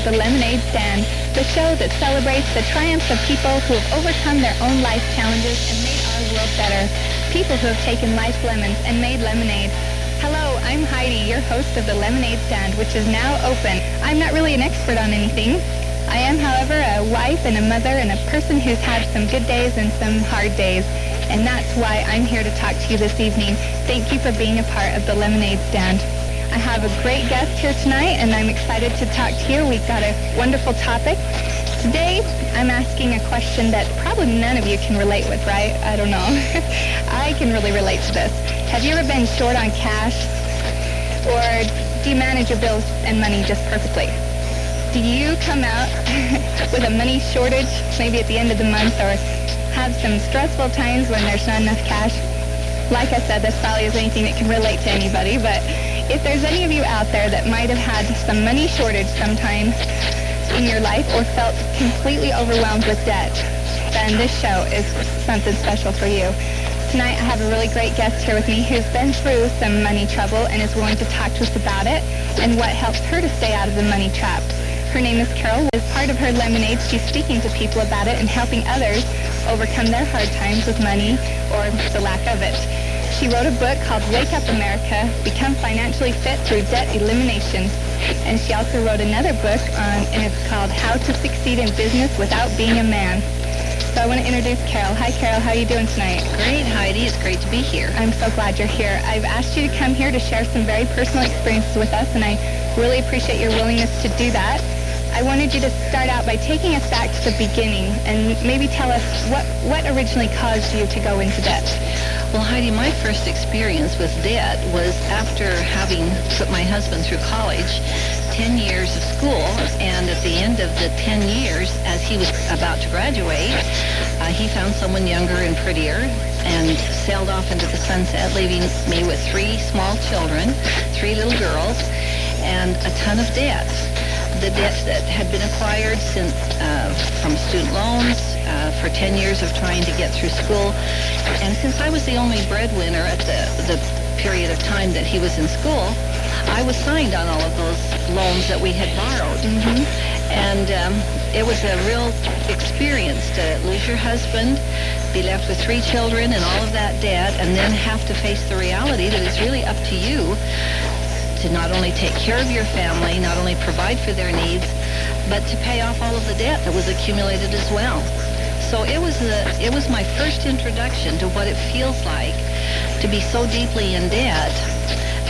of the Lemonade Stand, the show that celebrates the triumphs of people who have overcome their own life challenges and made our world better. People who have taken life's lemons and made lemonade. Hello, I'm Heidi, your host of the Lemonade Stand, which is now open. I'm not really an expert on anything. I am, however, a wife and a mother and a person who's had some good days and some hard days. And that's why I'm here to talk to you this evening. Thank you for being a part of the Lemonade Stand. I have a great guest here tonight, and I'm excited to talk to you. We've got a wonderful topic. Today, I'm asking a question that probably none of you can relate with, right? I don't know. I can really relate to this. Have you ever been short on cash? Or do you manage your bills and money just perfectly? Do you come out with a money shortage maybe at the end of the month or have some stressful times when there's not enough cash? Like I said, this probably is anything that can relate to anybody, but if there's any of you out there that might have had some money shortage sometime in your life or felt completely overwhelmed with debt, then this show is something special for you. Tonight I have a really great guest here with me who's been through some money trouble and is willing to talk to us about it and what helps her to stay out of the money trap. Her name is Carol. As part of her lemonade, she's speaking to people about it and helping others overcome their hard times with money or the lack of it. She wrote a book called Wake Up America, Become Financially Fit Through Debt Elimination. And she also wrote another book, on, and it's called How to Succeed in Business Without Being a Man. So I want to introduce Carol. Hi, Carol. How are you doing tonight? Great, Heidi. It's great to be here. I'm so glad you're here. I've asked you to come here to share some very personal experiences with us, and I really appreciate your willingness to do that. I wanted you to start out by taking us back to the beginning and maybe tell us what, what originally caused you to go into debt. Well, Heidi, my first experience with debt was after having put my husband through college, 10 years of school, and at the end of the 10 years, as he was about to graduate, uh, he found someone younger and prettier and sailed off into the sunset, leaving me with three small children, three little girls, and a ton of debt the debt that had been acquired since uh, from student loans uh, for 10 years of trying to get through school. And since I was the only breadwinner at the, the period of time that he was in school, I was signed on all of those loans that we had borrowed. Mm-hmm. And um, it was a real experience to lose your husband, be left with three children and all of that debt, and then have to face the reality that it's really up to you to not only take care of your family, not only provide for their needs, but to pay off all of the debt that was accumulated as well. So it was a, it was my first introduction to what it feels like to be so deeply in debt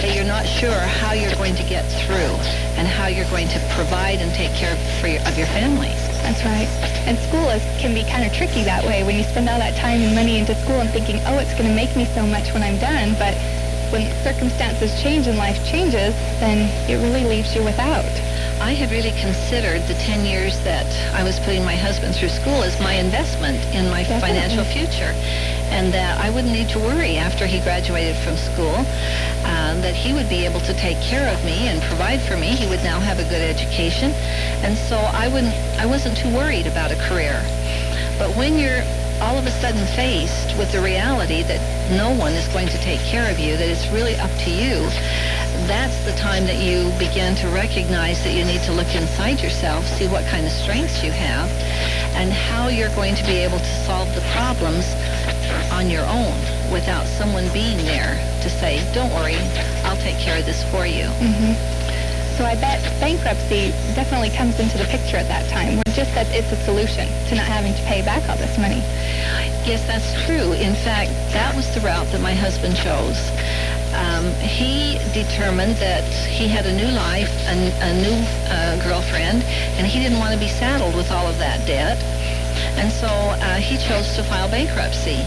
that you're not sure how you're going to get through and how you're going to provide and take care of, your, of your family. That's right. And school is, can be kind of tricky that way when you spend all that time and money into school and thinking, oh, it's going to make me so much when I'm done. But when circumstances change and life changes, then it really leaves you without. I had really considered the 10 years that I was putting my husband through school as my investment in my Definitely. financial future. And that I wouldn't need to worry after he graduated from school uh, that he would be able to take care of me and provide for me. He would now have a good education. And so I, wouldn't, I wasn't too worried about a career. But when you're all of a sudden faced with the reality that no one is going to take care of you, that it's really up to you, that's the time that you begin to recognize that you need to look inside yourself, see what kind of strengths you have, and how you're going to be able to solve the problems on your own without someone being there to say, don't worry, I'll take care of this for you. Mm-hmm. So I bet bankruptcy definitely comes into the picture at that time, or just that it's a solution to not having to pay back all this money. Yes, that's true. In fact, that was the route that my husband chose. Um, he determined that he had a new life, a, a new uh, girlfriend, and he didn't want to be saddled with all of that debt. And so uh, he chose to file bankruptcy.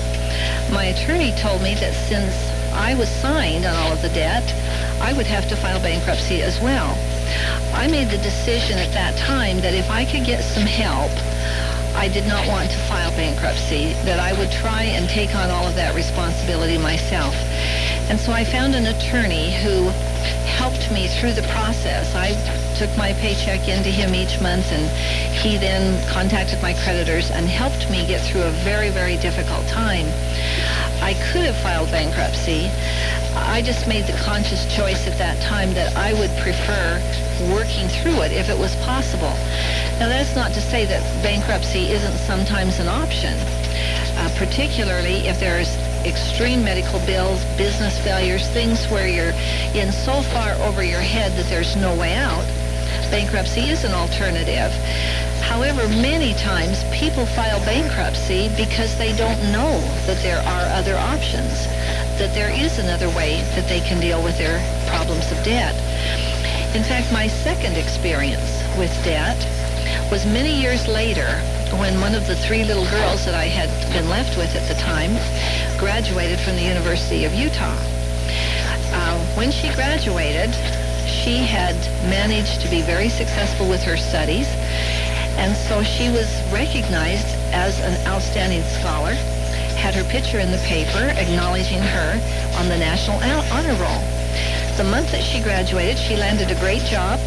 My attorney told me that since I was signed on all of the debt, I would have to file bankruptcy as well. I made the decision at that time that if I could get some help, I did not want to file bankruptcy, that I would try and take on all of that responsibility myself. And so I found an attorney who helped me through the process. I took my paycheck into him each month and he then contacted my creditors and helped me get through a very, very difficult time. I could have filed bankruptcy. I just made the conscious choice at that time that I would prefer working through it if it was possible. Now that's not to say that bankruptcy isn't sometimes an option, uh, particularly if there's extreme medical bills, business failures, things where you're in so far over your head that there's no way out. Bankruptcy is an alternative. However, many times people file bankruptcy because they don't know that there are other options, that there is another way that they can deal with their problems of debt. In fact, my second experience with debt was many years later when one of the three little girls that I had been left with at the time graduated from the University of Utah. Uh, when she graduated, she had managed to be very successful with her studies, and so she was recognized as an outstanding scholar, had her picture in the paper acknowledging her on the National Honor Roll. The month that she graduated, she landed a great job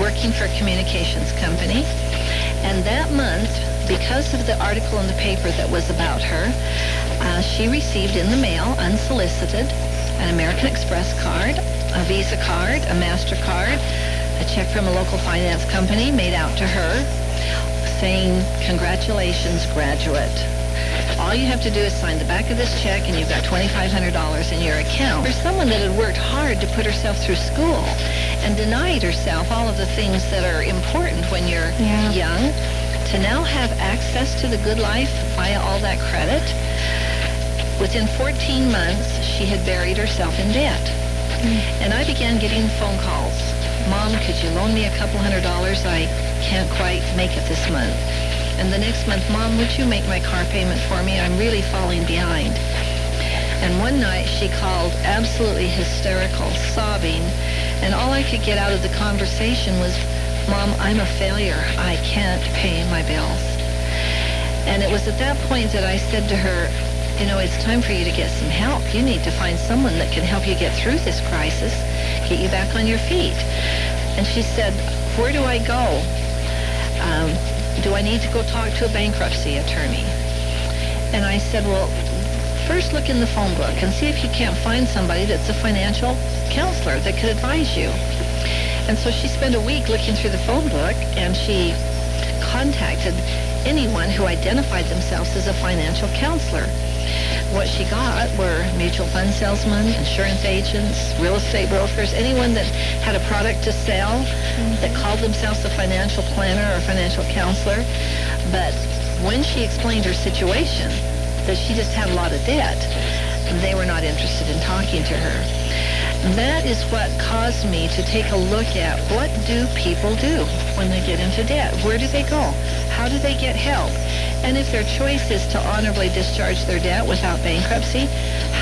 working for a communications company. And that month, because of the article in the paper that was about her, uh, she received in the mail, unsolicited, an American Express card, a Visa card, a MasterCard, a check from a local finance company made out to her saying, congratulations, graduate. All you have to do is sign the back of this check and you've got $2,500 in your account. For someone that had worked hard to put herself through school and denied herself all of the things that are important when you're yeah. young, to now have access to the good life via all that credit, within 14 months, she had buried herself in debt. Mm. And I began getting phone calls. Mom, could you loan me a couple hundred dollars? I can't quite make it this month. And the next month, Mom, would you make my car payment for me? I'm really falling behind. And one night she called absolutely hysterical, sobbing, and all I could get out of the conversation was, Mom, I'm a failure. I can't pay my bills. And it was at that point that I said to her, you know, it's time for you to get some help. You need to find someone that can help you get through this crisis, get you back on your feet. And she said, where do I go? Um, do I need to go talk to a bankruptcy attorney? And I said, well, first look in the phone book and see if you can't find somebody that's a financial counselor that could advise you. And so she spent a week looking through the phone book and she contacted anyone who identified themselves as a financial counselor. What she got were mutual fund salesmen, insurance agents, real estate brokers, anyone that had a product to sell mm-hmm. that called themselves a financial planner or financial counselor. But when she explained her situation, that she just had a lot of debt, they were not interested in talking to her. That is what caused me to take a look at what do people do when they get into debt? Where do they go? How do they get help? And if their choice is to honorably discharge their debt without bankruptcy,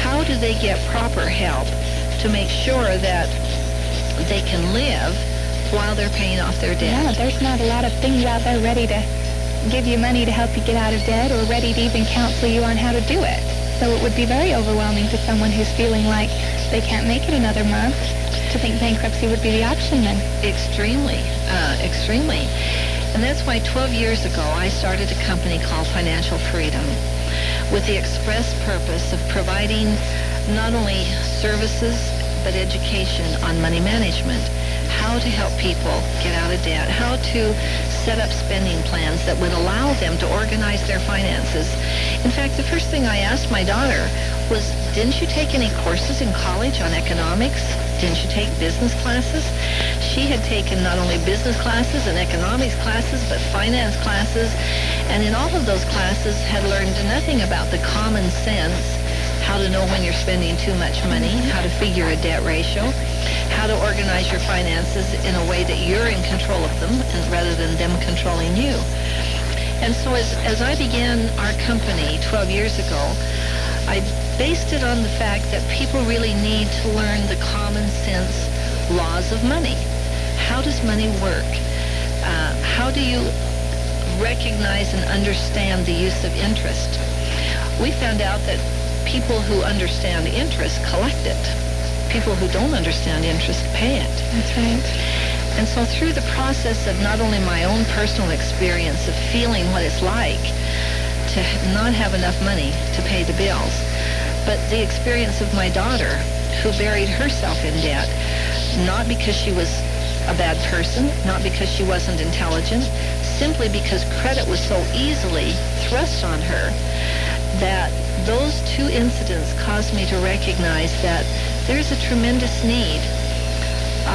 how do they get proper help to make sure that they can live while they're paying off their debt? Yeah, there's not a lot of things out there ready to give you money to help you get out of debt or ready to even counsel you on how to do it. So it would be very overwhelming to someone who's feeling like they can't make it another month, to think bankruptcy would be the option then. Extremely, uh, extremely. And that's why 12 years ago I started a company called Financial Freedom with the express purpose of providing not only services but education on money management, how to help people get out of debt, how to set up spending plans that would allow them to organize their finances. In fact, the first thing I asked my daughter was, didn't you take any courses in college on economics? Didn't you take business classes? She had taken not only business classes and economics classes, but finance classes, and in all of those classes had learned nothing about the common sense, how to know when you're spending too much money, how to figure a debt ratio, how to organize your finances in a way that you're in control of them and rather than them controlling you. And so as, as I began our company 12 years ago, I based it on the fact that people really need to learn the common sense laws of money. How does money work? Uh, how do you recognize and understand the use of interest? We found out that people who understand interest collect it. People who don't understand interest pay it. That's right. And so through the process of not only my own personal experience of feeling what it's like to not have enough money to pay the bills, but the experience of my daughter who buried herself in debt, not because she was a bad person, not because she wasn't intelligent, simply because credit was so easily thrust on her that those two incidents caused me to recognize that there's a tremendous need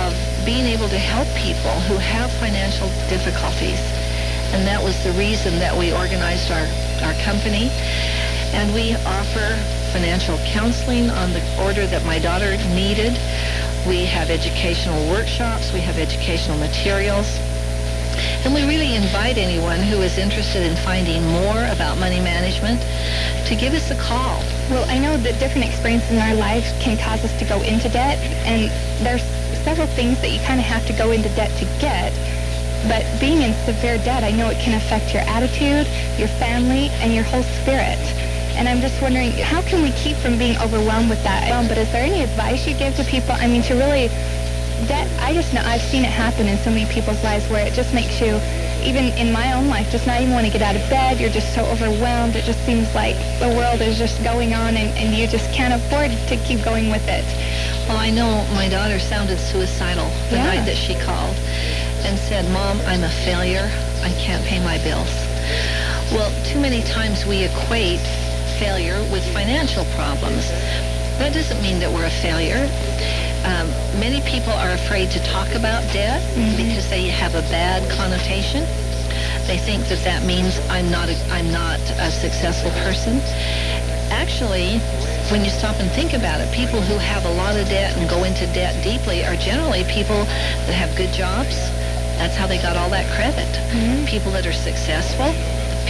of being able to help people who have financial difficulties. And that was the reason that we organized our, our company. And we offer financial counseling on the order that my daughter needed. We have educational workshops. We have educational materials. And we really invite anyone who is interested in finding more about money management to give us a call. Well, I know that different experiences in our lives can cause us to go into debt, and there's several things that you kind of have to go into debt to get. But being in severe debt, I know it can affect your attitude, your family, and your whole spirit. And I'm just wondering, how can we keep from being overwhelmed with that? Um, but is there any advice you give to people? I mean, to really, debt, I just know, I've seen it happen in so many people's lives where it just makes you, even in my own life, just not even want to get out of bed. You're just so overwhelmed. It just seems like the world is just going on and, and you just can't afford to keep going with it. Well, I know my daughter sounded suicidal the Yeah. night that she called and said, Mom, I'm a failure. I can't pay my bills. Well, too many times we equate failure with financial problems. That doesn't mean that we're a failure. Um, many people are afraid to talk about debt because they have a bad connotation. They think that that means I'm not a, I'm not a successful person. Actually, when you stop and think about it, people who have a lot of debt and go into debt deeply are generally people that have good jobs. That's how they got all that credit. People that are successful,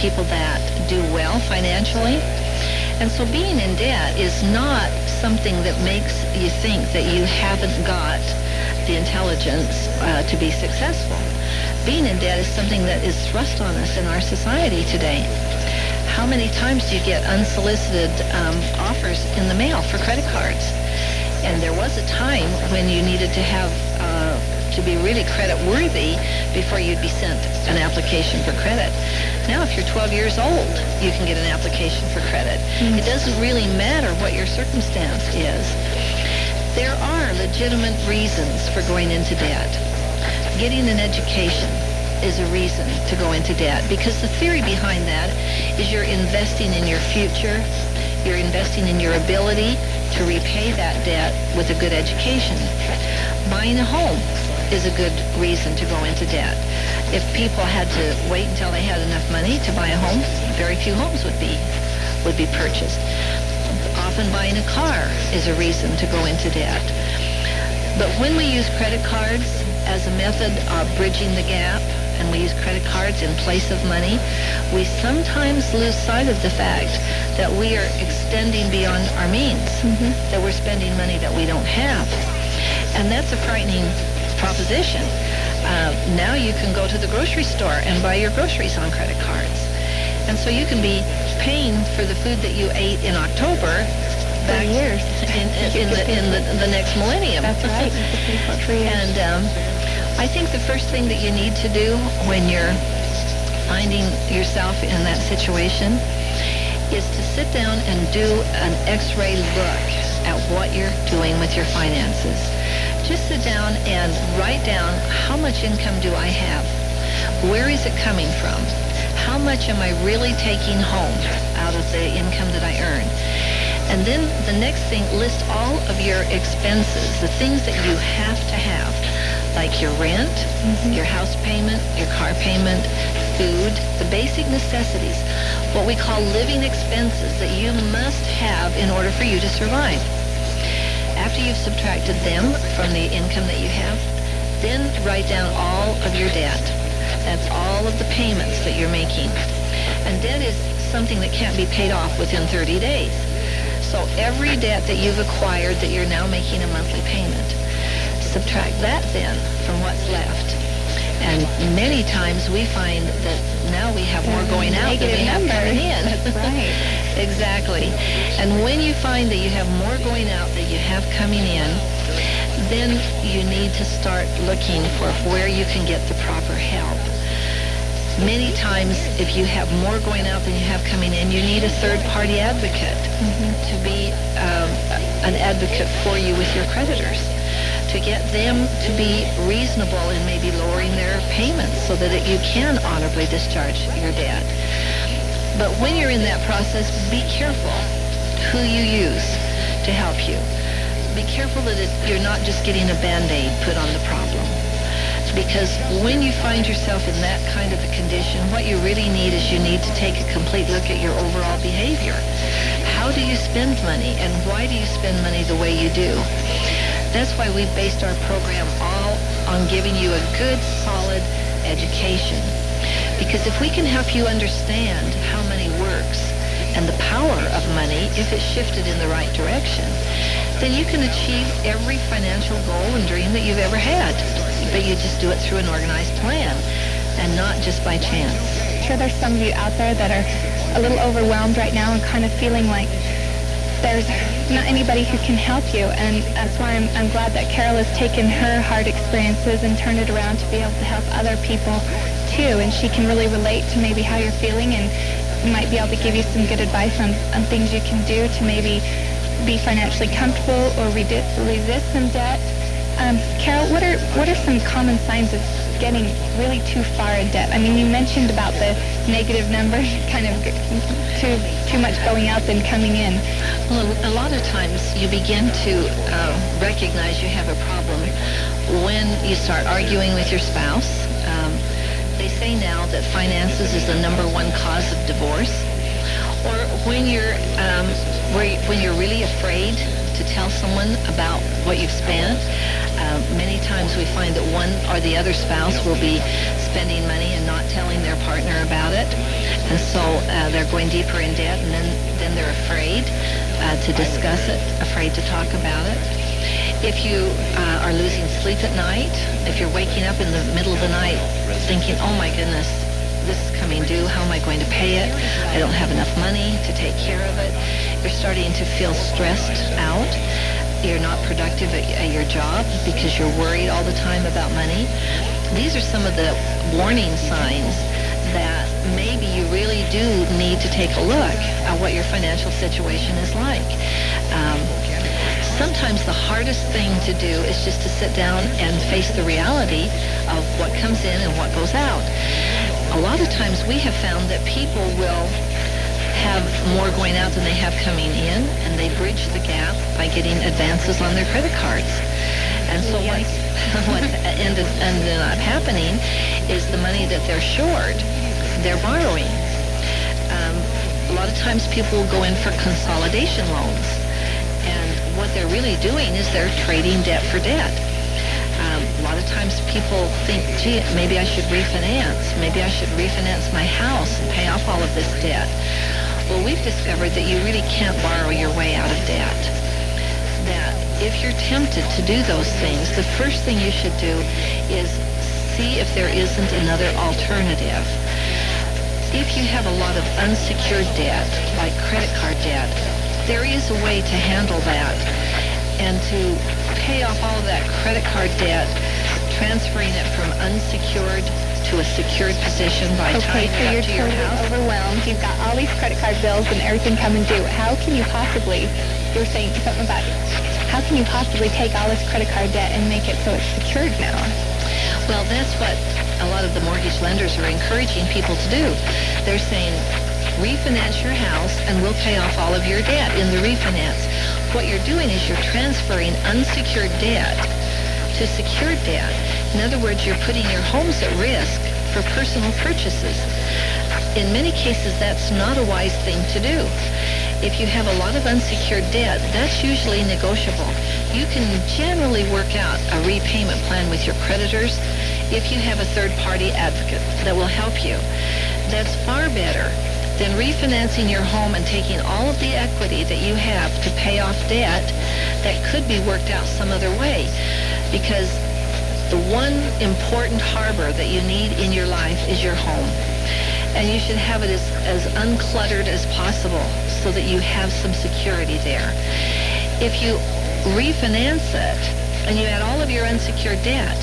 people that do well financially. And so being in debt is not something that makes you think that you haven't got the intelligence uh, to be successful. Being in debt is something that is thrust on us in our society today. How many times do you get unsolicited um, offers in the mail for credit cards? And there was a time when you needed to have to be really credit worthy before you'd be sent an application for credit. Now, if you're 12 years old, you can get an application for credit. Mm. It doesn't really matter what your circumstance is. There are legitimate reasons for going into debt. Getting an education is a reason to go into debt because the theory behind that is you're investing in your future, you're investing in your ability to repay that debt with a good education. Buying a home is a good reason to go into debt. If people had to wait until they had enough money to buy a home, very few homes would be would be purchased. Often buying a car is a reason to go into debt. But when we use credit cards as a method of bridging the gap, and we use credit cards in place of money, we sometimes lose sight of the fact that we are extending beyond our means, mm-hmm. that we're spending money that we don't have. And that's a frightening proposition. Uh, now you can go to the grocery store and buy your groceries on credit cards. And so you can be paying for the food that you ate in October back years. in, in, in, the, in the, the next millennium. That's right. You could pay for it for years. And um, I think the first thing that you need to do when you're finding yourself in that situation is to sit down and do an x-ray look at what you're doing with your finances. Just sit down and write down how much income do I have? Where is it coming from? How much am I really taking home out of the income that I earn? And then the next thing, list all of your expenses, the things that you have to have, like your rent, mm-hmm. your house payment, your car payment, food, the basic necessities, what we call living expenses that you must have in order for you to survive. After you've subtracted them from the income that you have, then write down all of your debt. That's all of the payments that you're making. And debt is something that can't be paid off within 30 days. So every debt that you've acquired that you're now making a monthly payment, subtract that then from what's left. And many times we find that now we have more going out than we have coming in. That's right. exactly. And when you find that you have more going out than you have coming in, then you need to start looking for where you can get the proper help. Many times, if you have more going out than you have coming in, you need a third-party advocate to be um, an advocate for you with your creditors, to get them to be reasonable in maybe lowering their payments so that it, you can honorably discharge your debt. But when you're in that process, be careful who you use to help you. Be careful that you're not just getting a band-aid put on the problem. Because when you find yourself in that kind of a condition, what you really need is you need to take a complete look at your overall behavior. How do you spend money and why do you spend money the way you do? That's why we based our program all on giving you a good, solid education. Because if we can help you understand how money works and the power of money if it's shifted in the right direction, then you can achieve every financial goal and dream that you've ever had. But you just do it through an organized plan and not just by chance. I'm sure there's some of you out there that are a little overwhelmed right now and kind of feeling like there's not anybody who can help you. And that's why I'm, I'm glad that Carol has taken her hard experiences and turned it around to be able to help other people too. And she can really relate to maybe how you're feeling and might be able to give you some good advice on, on things you can do to maybe be financially comfortable or resist some debt. Um, Carol, what are what are some common signs of getting really too far in debt? I mean, you mentioned about the negative numbers, kind of too too much going out than coming in. Well, a lot of times you begin to uh, recognize you have a problem when you start arguing with your spouse. Say now that finances is the number one cause of divorce. Or when you're um, when you're really afraid to tell someone about what you've spent. Uh, many times we find that one or the other spouse will be spending money and not telling their partner about it. And so uh, they're going deeper in debt and then, then they're afraid uh, to discuss it, afraid to talk about it. If you uh, are losing sleep at night, if you're waking up in the middle of the night thinking, oh my goodness, this is coming due, how am I going to pay it? I don't have enough money to take care of it. You're starting to feel stressed out. You're not productive at, at your job because you're worried all the time about money. These are some of the warning signs that maybe you really do need to take a look at what your financial situation is like. Um, sometimes the hardest thing to do is just to sit down and face the reality of what comes in and what goes out. A lot of times we have found that people will have more going out than they have coming in, and they bridge the gap by getting advances on their credit cards. And so what, what ended, ended up happening is the money that they're short, they're borrowing. Um, a lot of times people will go in for consolidation loans what they're really doing is they're trading debt for debt. Um, a lot of times people think, gee, maybe I should refinance. Maybe I should refinance my house and pay off all of this debt. Well, we've discovered that you really can't borrow your way out of debt. That if you're tempted to do those things, the first thing you should do is see if there isn't another alternative. If you have a lot of unsecured debt, like credit card debt, there is a way to handle that and to pay off all of that credit card debt, transferring it from unsecured to a secured position by okay, tying so it you're to your totally house. overwhelmed. You've got all these credit card bills and everything coming due. How can you possibly, you're saying something about, how can you possibly take all this credit card debt and make it so it's secured now? Well, that's what a lot of the mortgage lenders are encouraging people to do. They're saying, refinance your house and we'll pay off all of your debt in the refinance. What you're doing is you're transferring unsecured debt to secured debt. In other words, you're putting your homes at risk for personal purchases. In many cases, that's not a wise thing to do. If you have a lot of unsecured debt, that's usually negotiable. You can generally work out a repayment plan with your creditors if you have a third-party advocate that will help you. That's far better then refinancing your home and taking all of the equity that you have to pay off debt that could be worked out some other way. Because the one important harbor that you need in your life is your home. And you should have it as, as uncluttered as possible so that you have some security there. If you refinance it and you add all of your unsecured debt,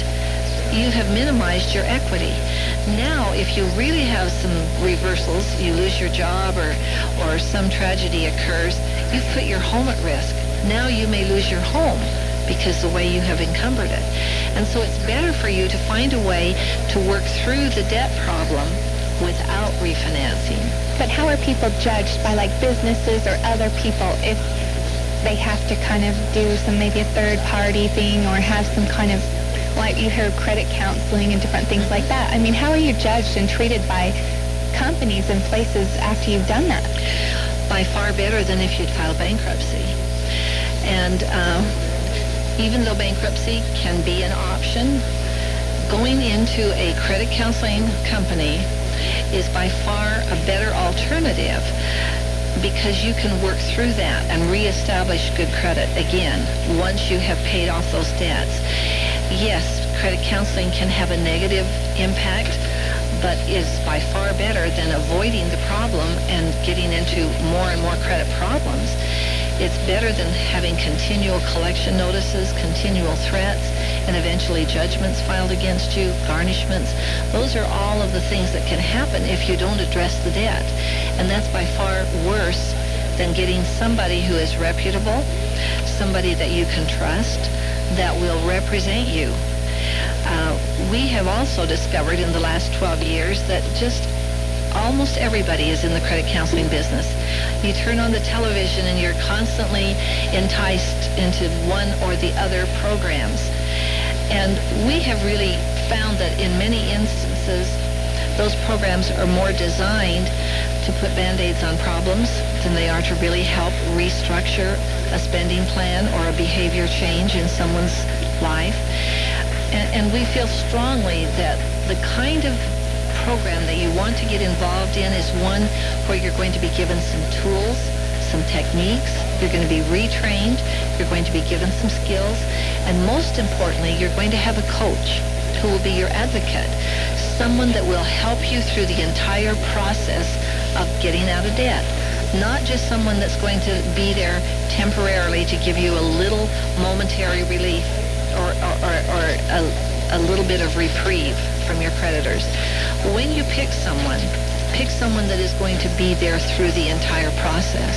you have minimized your equity. Now, if you really have some reversals, you lose your job or, or some tragedy occurs, you've put your home at risk. Now you may lose your home, because the way you have encumbered it. And so it's better for you to find a way to work through the debt problem without refinancing. But how are people judged by like businesses or other people if they have to kind of do some maybe a third party thing or have some kind of like you hear credit counseling and different things like that. I mean, how are you judged and treated by companies and places after you've done that? By far better than if you'd filed bankruptcy. And uh, even though bankruptcy can be an option, going into a credit counseling company is by far a better alternative because you can work through that and reestablish good credit again once you have paid off those debts. Yes, credit counseling can have a negative impact, but is by far better than avoiding the problem and getting into more and more credit problems. It's better than having continual collection notices, continual threats, and eventually judgments filed against you, garnishments. Those are all of the things that can happen if you don't address the debt. And that's by far worse than getting somebody who is reputable, somebody that you can trust, that will represent you. Uh, we have also discovered in the last 12 years that just almost everybody is in the credit counseling business. You turn on the television and you're constantly enticed into one or the other programs. And we have really found that in many instances, those programs are more designed to put band-aids on problems than they are to really help restructure a spending plan or a behavior change in someone's life. And, and we feel strongly that the kind of program that you want to get involved in is one where you're going to be given some tools, some techniques, you're going to be retrained, you're going to be given some skills, and most importantly, you're going to have a coach who will be your advocate, someone that will help you through the entire process of getting out of debt. Not just someone that's going to be there temporarily to give you a little momentary relief or, or, or, or a, a little bit of reprieve from your creditors. When you pick someone, pick someone that is going to be there through the entire process.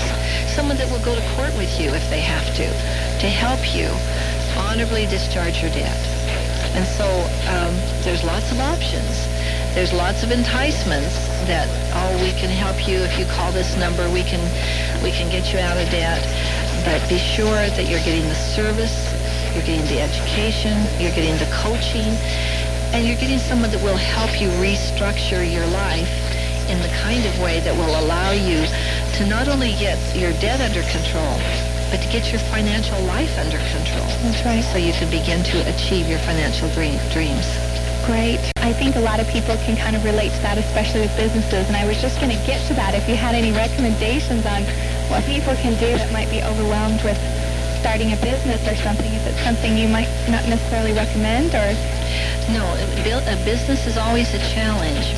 Someone that will go to court with you if they have to, to help you honorably discharge your debt. And so um, there's lots of options. There's lots of enticements that, oh, we can help you if you call this number. We can, we can get you out of debt. But be sure that you're getting the service, you're getting the education, you're getting the coaching, and you're getting someone that will help you restructure your life in the kind of way that will allow you to not only get your debt under control, but to get your financial life under control. That's right. So you can begin to achieve your financial dream, dreams. Great. I think a lot of people can kind of relate to that, especially with businesses. And I was just going to get to that. If you had any recommendations on what people can do that might be overwhelmed with starting a business or something, is it something you might not necessarily recommend or no, a business is always a challenge.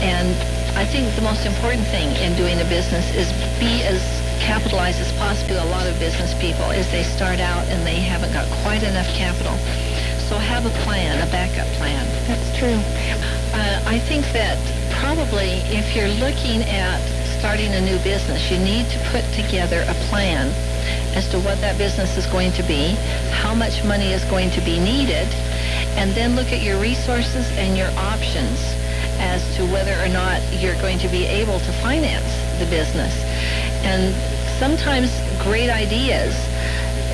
And I think the most important thing in doing a business is be as capitalized as possible. A lot of business people is they start out and they haven't got quite enough capital. So have a plan, a backup plan. That's true. Uh, I think that probably if you're looking at starting a new business, you need to put together a plan as to what that business is going to be, how much money is going to be needed, and then look at your resources and your options as to whether or not you're going to be able to finance the business. And sometimes great ideas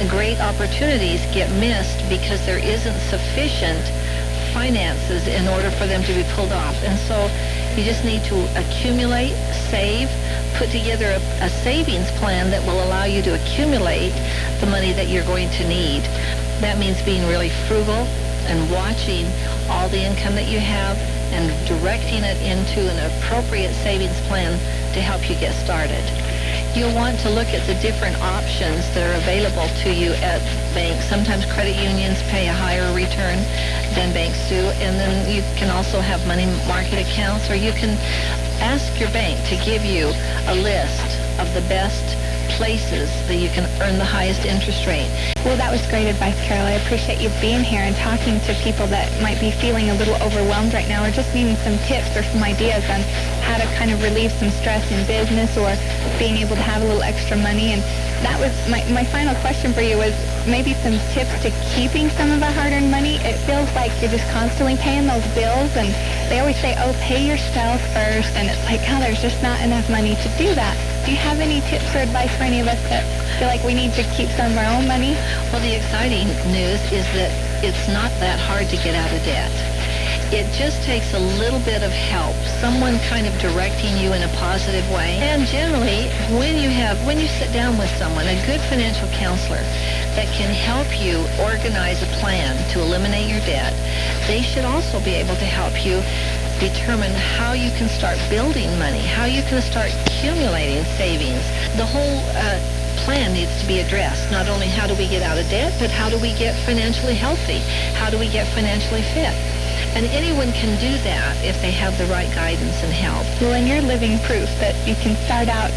great opportunities get missed because there isn't sufficient finances in order for them to be pulled off. And so you just need to accumulate, save, put together a, a, savings plan that will allow you to accumulate the money that you're going to need. That means being really frugal, and watching all the income that you have and directing it into an appropriate savings plan to help you get started. You'll want to look at the different options that are available to you at banks. Sometimes credit unions pay a higher return than banks do, and then you can also have money market accounts, or you can ask your bank to give you a list of the best places that you can earn the highest interest rate. Well, that was great advice, Carol. I appreciate you being here and talking to people that might be feeling a little overwhelmed right now or just needing some tips or some ideas on how to kind of relieve some stress in business or being able to have a little extra money. And that was my, my final question for you was maybe some tips to keeping some of our hard-earned money. It feels like you're just constantly paying those bills and they always say, oh, pay yourself first. And it's like, oh, there's just not enough money to do that. Do you have any tips or advice for any of us that feel like we need to keep some of our own money? Well, the exciting news is that it's not that hard to get out of debt. It just takes a little bit of help, someone kind of directing you in a positive way. And generally, when you have, when you sit down with someone, a good financial counselor that can help you organize a plan to eliminate your debt, they should also be able to help you determine how you can start building money, how you can start accumulating savings. The whole uh, plan needs to be addressed. Not only how do we get out of debt, but how do we get financially healthy? How do we get financially fit? And anyone can do that if they have the right guidance and help. Well, and you're living proof that you can start out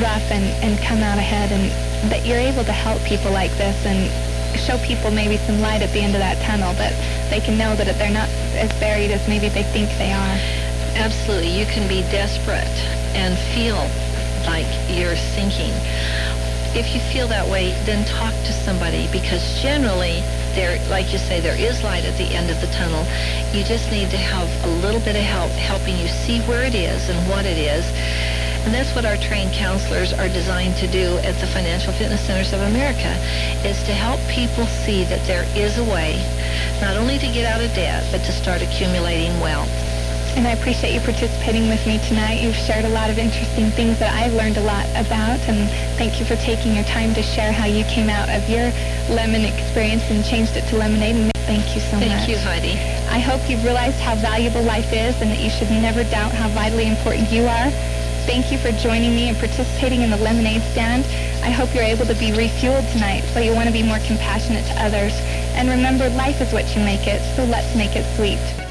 rough and, and come out ahead and that you're able to help people like this and show people maybe some light at the end of that tunnel that they can know that they're not as buried as maybe they think they are. Absolutely. You can be desperate and feel like you're sinking. If you feel that way, then talk to somebody because generally there, like you say, there is light at the end of the tunnel. You just need to have a little bit of help helping you see where it is and what it is and that's what our trained counselors are designed to do at the Financial Fitness Centers of America, is to help people see that there is a way not only to get out of debt, but to start accumulating wealth. And I appreciate you participating with me tonight. You've shared a lot of interesting things that I've learned a lot about. And thank you for taking your time to share how you came out of your lemon experience and changed it to lemonade. And thank you so thank much. Thank you, Heidi. I hope you've realized how valuable life is and that you should never doubt how vitally important you are. Thank you for joining me and participating in the lemonade stand. I hope you're able to be refueled tonight so you want to be more compassionate to others. And remember, life is what you make it, so let's make it sweet.